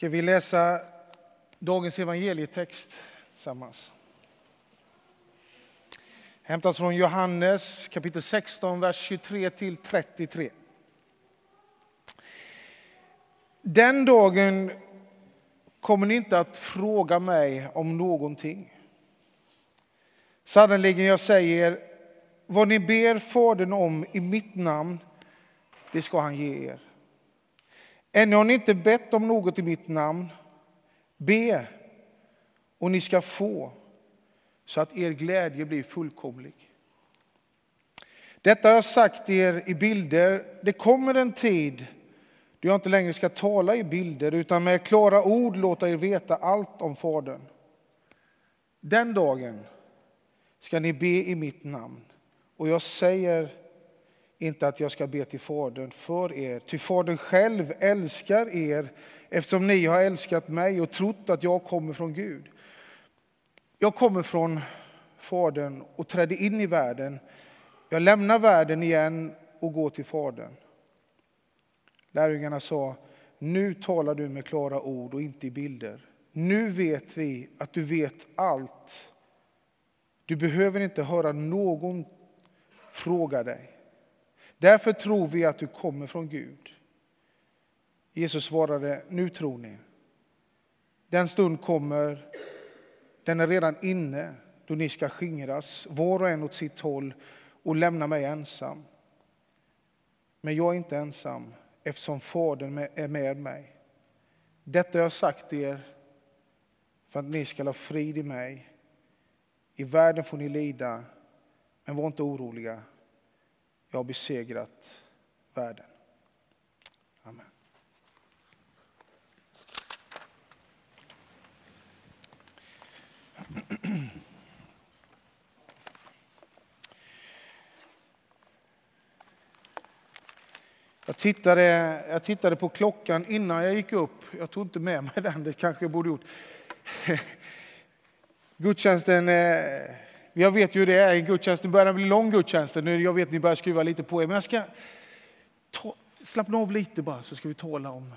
ska vi läsa dagens evangelietext tillsammans. Hämtas från Johannes kapitel 16, vers 23 till 33. Den dagen kommer ni inte att fråga mig om någonting. Sannerligen, jag säger, vad ni ber Fadern om i mitt namn, det ska han ge er. Ännu har ni inte bett om något i mitt namn. Be, och ni ska få, så att er glädje blir fullkomlig. Detta har jag sagt er i bilder. Det kommer en tid då jag inte längre ska tala i bilder, utan med klara ord låta er veta allt om Fadern. Den dagen ska ni be i mitt namn. Och jag säger inte att jag ska be till Fadern för er, ty Fadern själv älskar er eftersom ni har älskat mig och trott att jag kommer från Gud. Jag kommer från Fadern och trädde in i världen. Jag lämnar världen igen och går till Fadern. Lärjungarna sa, nu talar du med klara ord och inte i bilder. Nu vet vi att du vet allt. Du behöver inte höra någon fråga dig. Därför tror vi att du kommer från Gud. Jesus svarade, nu tror ni. Den stund kommer, den är redan inne, då ni ska skingras, var och en åt sitt håll och lämna mig ensam. Men jag är inte ensam, eftersom Fadern är med mig. Detta har jag sagt er för att ni ska ha frid i mig. I världen får ni lida, men var inte oroliga. Jag har besegrat världen. Amen. Jag tittade, jag tittade på klockan innan jag gick upp. Jag tog inte med mig den, det kanske jag borde gjort. Gudstjänsten, eh, jag vet ju hur det är i gudstjänsten, börjar bli lång gudstjänsten. Jag vet att ni börjar skruva lite på er, men jag ska ta, slappna av lite bara så ska vi tala om,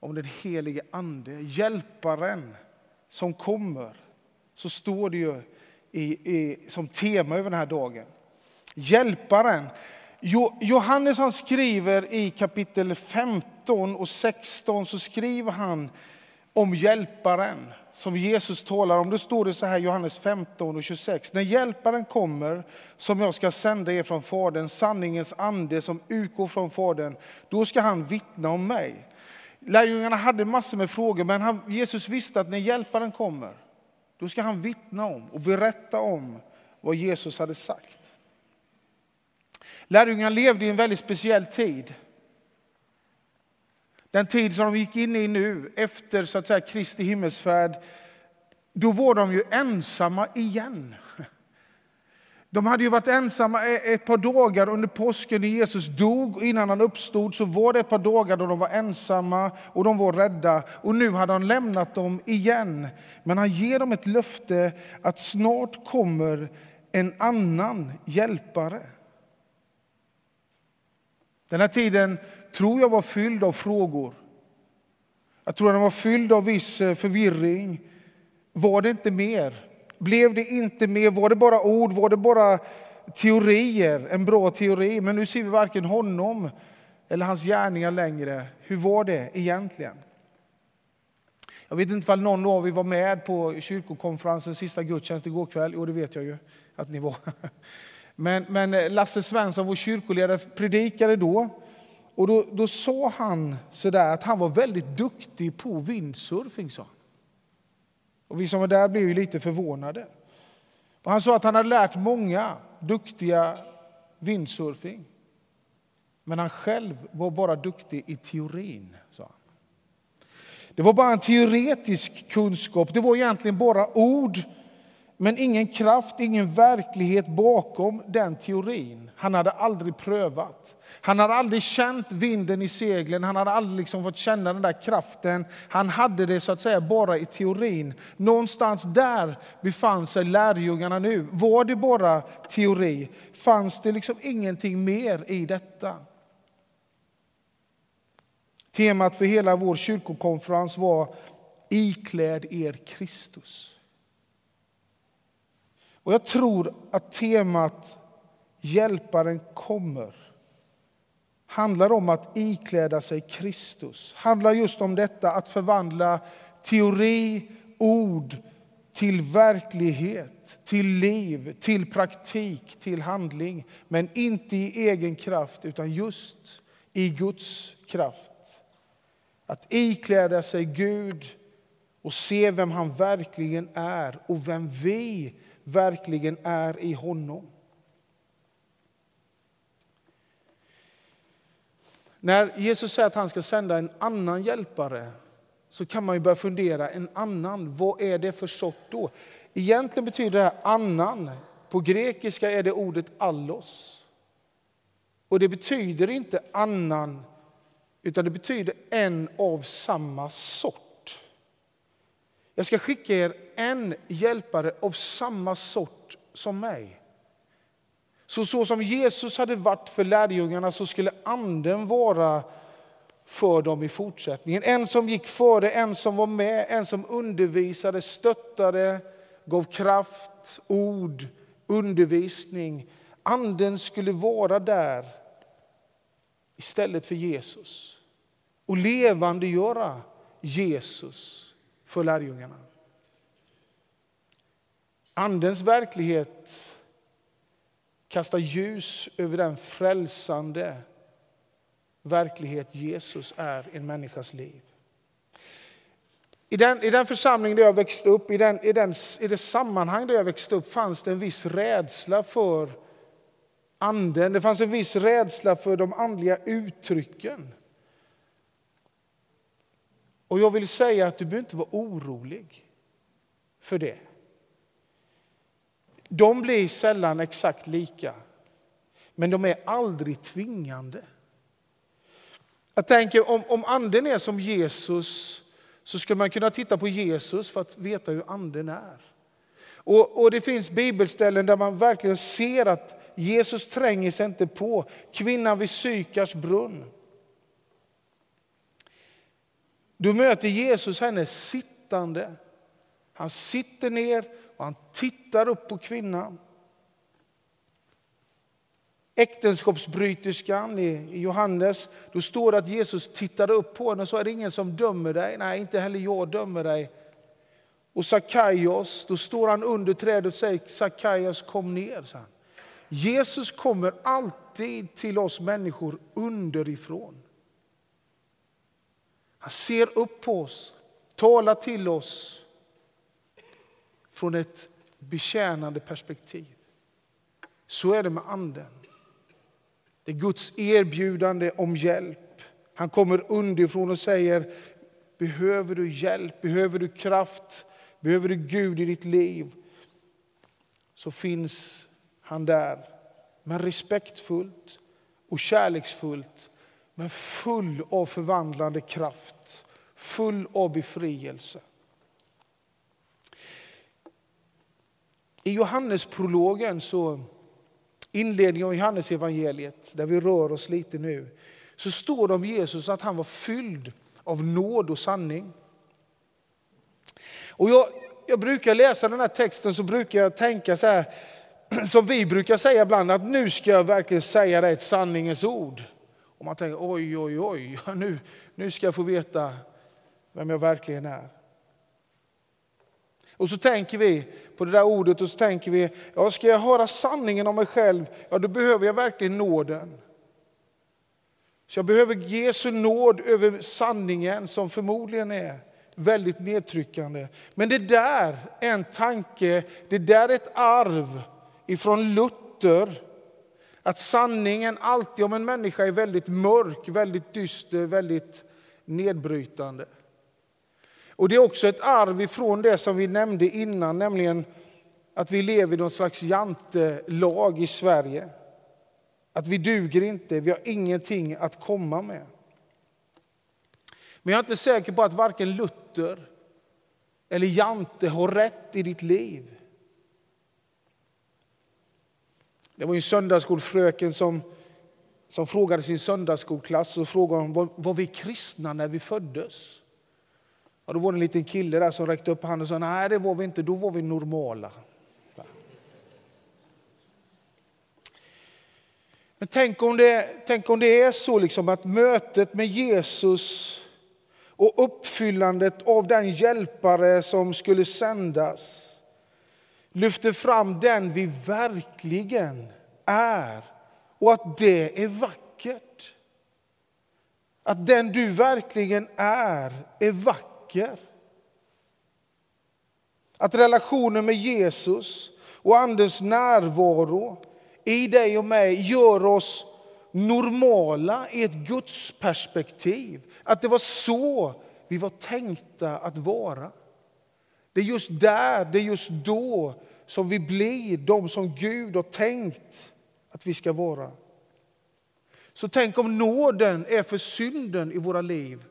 om den helige Ande, hjälparen som kommer. Så står det ju i, i, som tema över den här dagen. Hjälparen. Johannes han skriver i kapitel 15 och 16 så skriver han om hjälparen som Jesus talar om. Då står det så här Johannes 15 och 26. När hjälparen kommer som jag ska sända er från Fadern, sanningens ande som utgår från Fadern, då ska han vittna om mig. Lärjungarna hade massor med frågor, men han, Jesus visste att när hjälparen kommer, då ska han vittna om och berätta om vad Jesus hade sagt. Lärjungarna levde i en väldigt speciell tid. Den tid som de gick in i nu, efter så att säga, Kristi himmelsfärd, då var de ju ensamma igen. De hade ju varit ensamma e- ett par dagar under påsken när Jesus dog. Innan han uppstod så var det ett par dagar då de var ensamma och de var rädda. Och nu hade han lämnat dem igen. Men han ger dem ett löfte att snart kommer en annan hjälpare. Den här tiden tror jag var fylld av frågor. Jag tror den var fylld av viss eh, förvirring. Var det inte mer? Blev det inte mer? Var det bara ord? Var det bara teorier? En bra teori. Men nu ser vi varken honom eller hans gärningar längre. Hur var det egentligen? Jag vet inte om någon av er var med på kyrkokonferensens sista gudstjänst igår kväll. Jo, det vet jag ju att ni var. Men, men eh, Lasse Svensson, vår kyrkoledare, predikade då. Och då, då sa han sådär att han var väldigt duktig på vindsurfing. Sa Och vi som var där blev ju lite förvånade. Och han sa att han hade lärt många duktiga vindsurfing Men han själv var bara duktig i teorin. Sa han. Det var bara en teoretisk kunskap. Det var egentligen bara ord men ingen kraft, ingen verklighet bakom den teorin. Han hade aldrig prövat. Han hade aldrig känt vinden i seglen, han hade aldrig liksom fått känna den där kraften. Han hade det så att säga bara i teorin. Någonstans där befann sig lärjungarna nu. Var det bara teori? Fanns det liksom ingenting mer i detta? Temat för hela vår kyrkokonferens var Ikläd er Kristus. Och jag tror att temat Hjälparen kommer handlar om att ikläda sig Kristus. handlar just om detta att förvandla teori, ord till verklighet, till liv, till praktik, till handling. Men inte i egen kraft, utan just i Guds kraft. Att ikläda sig Gud och se vem han verkligen är och vem vi verkligen är i honom. När Jesus säger att han ska sända en annan hjälpare så kan man ju börja fundera, en annan, vad är det för sort då? Egentligen betyder det här annan, på grekiska är det ordet allos. Och det betyder inte annan, utan det betyder en av samma sort. Jag ska skicka er en hjälpare av samma sort som mig. Så, så som Jesus hade varit för lärjungarna så skulle anden vara för dem i fortsättningen. En som gick före, en som var med, en som undervisade, stöttade, gav kraft, ord, undervisning. Anden skulle vara där istället för Jesus och levandegöra Jesus för lärjungarna. Andens verklighet kastar ljus över den frälsande verklighet Jesus är i en människas liv. I den, I den församling där jag växte upp, i, den, i, den, i det sammanhang där jag växte upp fanns det en viss rädsla för anden. Det fanns en viss rädsla för de andliga uttrycken. Och jag vill säga att du behöver inte vara orolig för det. De blir sällan exakt lika, men de är aldrig tvingande. Jag tänker om, om anden är som Jesus så skulle man kunna titta på Jesus för att veta hur anden är. Och, och Det finns bibelställen där man verkligen ser att Jesus tränger sig inte på kvinnan vid Sykars brunn. Du möter Jesus henne sittande. Han sitter ner och han tittar upp på kvinnan. Äktenskapsbryterskan i Johannes, då står det att Jesus tittade upp på henne och sa, är det ingen som dömer dig? Nej, inte heller jag dömer dig. Och Sackaios, då står han under trädet och säger, Sackaios kom ner. Så Jesus kommer alltid till oss människor underifrån. Han ser upp på oss, talar till oss från ett betjänande perspektiv. Så är det med anden. Det är Guds erbjudande om hjälp. Han kommer underifrån och säger, behöver du hjälp, behöver du kraft, behöver du Gud i ditt liv, så finns han där. Men respektfullt och kärleksfullt, men full av förvandlande kraft, full av befrielse. I Johannesprologen, så inledningen av Johannes evangeliet, där vi rör oss lite nu, så står det om Jesus att han var fylld av nåd och sanning. Och jag, jag brukar läsa den här texten så brukar jag tänka så här, som vi brukar säga ibland, att nu ska jag verkligen säga dig ett sanningens ord. Och man tänker oj, oj, oj, nu, nu ska jag få veta vem jag verkligen är. Och så tänker vi på det där ordet och så tänker vi, ja, ska jag höra sanningen om mig själv, ja då behöver jag verkligen nåden. Så jag behöver Jesu nåd över sanningen som förmodligen är väldigt nedtryckande. Men det där är en tanke, det där är ett arv ifrån Luther. Att sanningen alltid om en människa är väldigt mörk, väldigt dyster, väldigt nedbrytande. Och Det är också ett arv ifrån det som vi nämnde innan, nämligen att vi lever i någon slags jantelag i Sverige. Att vi duger inte, vi har ingenting att komma med. Men jag är inte säker på att varken Luther eller Jante har rätt i ditt liv. Det var en söndagsskolfröken som som frågade sin söndagsskolklass och frågade om var, var vi kristna när vi föddes. Och då var det en liten kille där som räckte upp handen och sa nej det var vi inte, då var vi normala. Men tänk om det, tänk om det är så liksom att mötet med Jesus och uppfyllandet av den hjälpare som skulle sändas lyfter fram den vi verkligen är och att det är vackert. Att den du verkligen är, är vacker. Att relationen med Jesus och Andens närvaro i dig och mig gör oss normala i ett gudsperspektiv. Att det var så vi var tänkta att vara. Det är just där, det är just då som vi blir de som Gud har tänkt att vi ska vara. Så tänk om nåden är för synden i våra liv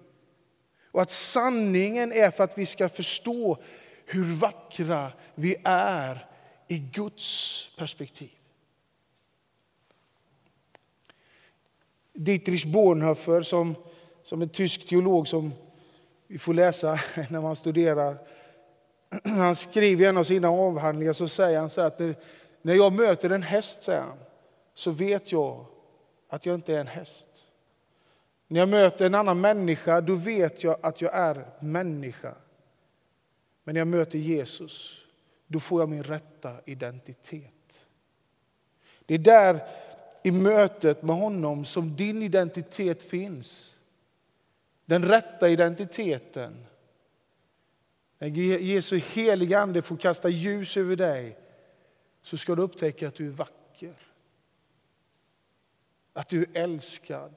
och att sanningen är för att vi ska förstå hur vackra vi är i Guds perspektiv. Dietrich Bonhoeffer, som, som en tysk teolog som vi får läsa när man studerar. Han skriver i en av sina avhandlingar så säger han så att när jag möter en häst, säger han, så vet jag att jag inte är en häst. När jag möter en annan människa, då vet jag att jag är människa. Men när jag möter Jesus, då får jag min rätta identitet. Det är där i mötet med honom som din identitet finns. Den rätta identiteten. När Jesu heliga Ande får kasta ljus över dig så ska du upptäcka att du är vacker. Att du är älskad.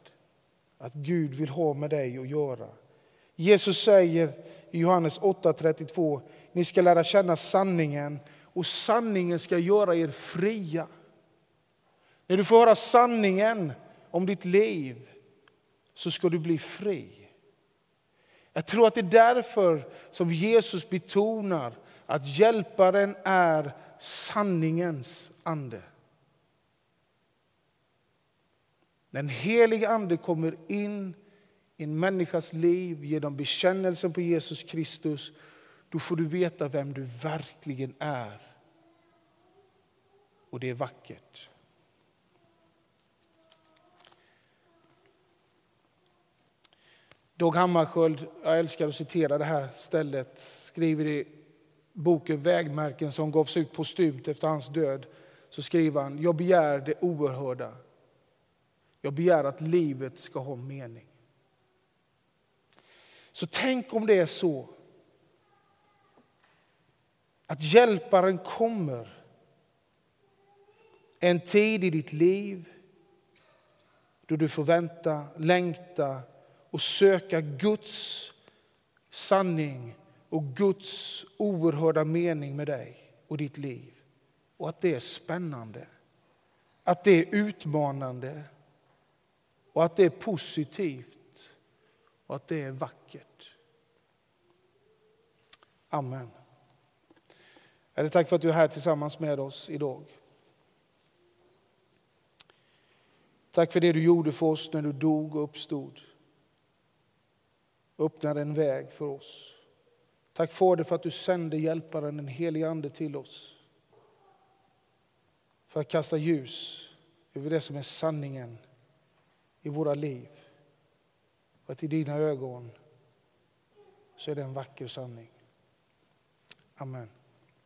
Att Gud vill ha med dig att göra. Jesus säger i Johannes 8.32, ni ska lära känna sanningen och sanningen ska göra er fria. När du får höra sanningen om ditt liv så ska du bli fri. Jag tror att det är därför som Jesus betonar att hjälparen är sanningens ande. När helige ande kommer in i en människas liv genom bekännelsen på Jesus Kristus, då får du veta vem du verkligen är. Och det är vackert. Dag Hammarskjöld, jag älskar att citera det här stället, skriver i boken Vägmärken som gavs ut postumt efter hans död. Så skriver han, jag begär det oerhörda. Jag begär att livet ska ha mening. Så tänk om det är så att hjälparen kommer en tid i ditt liv då du får vänta, längta och söka Guds sanning och Guds oerhörda mening med dig och ditt liv. Och att det är spännande, att det är utmanande och att det är positivt och att det är vackert. Amen. Herre, tack för att du är här tillsammans med oss idag. Tack för det du gjorde för oss när du dog och uppstod öppnar en väg för oss. Tack Fader för att du sände hjälparen, den helige Ande, till oss. För att kasta ljus över det som är sanningen i våra liv. Och att i dina ögon så är det en vacker sanning. Amen.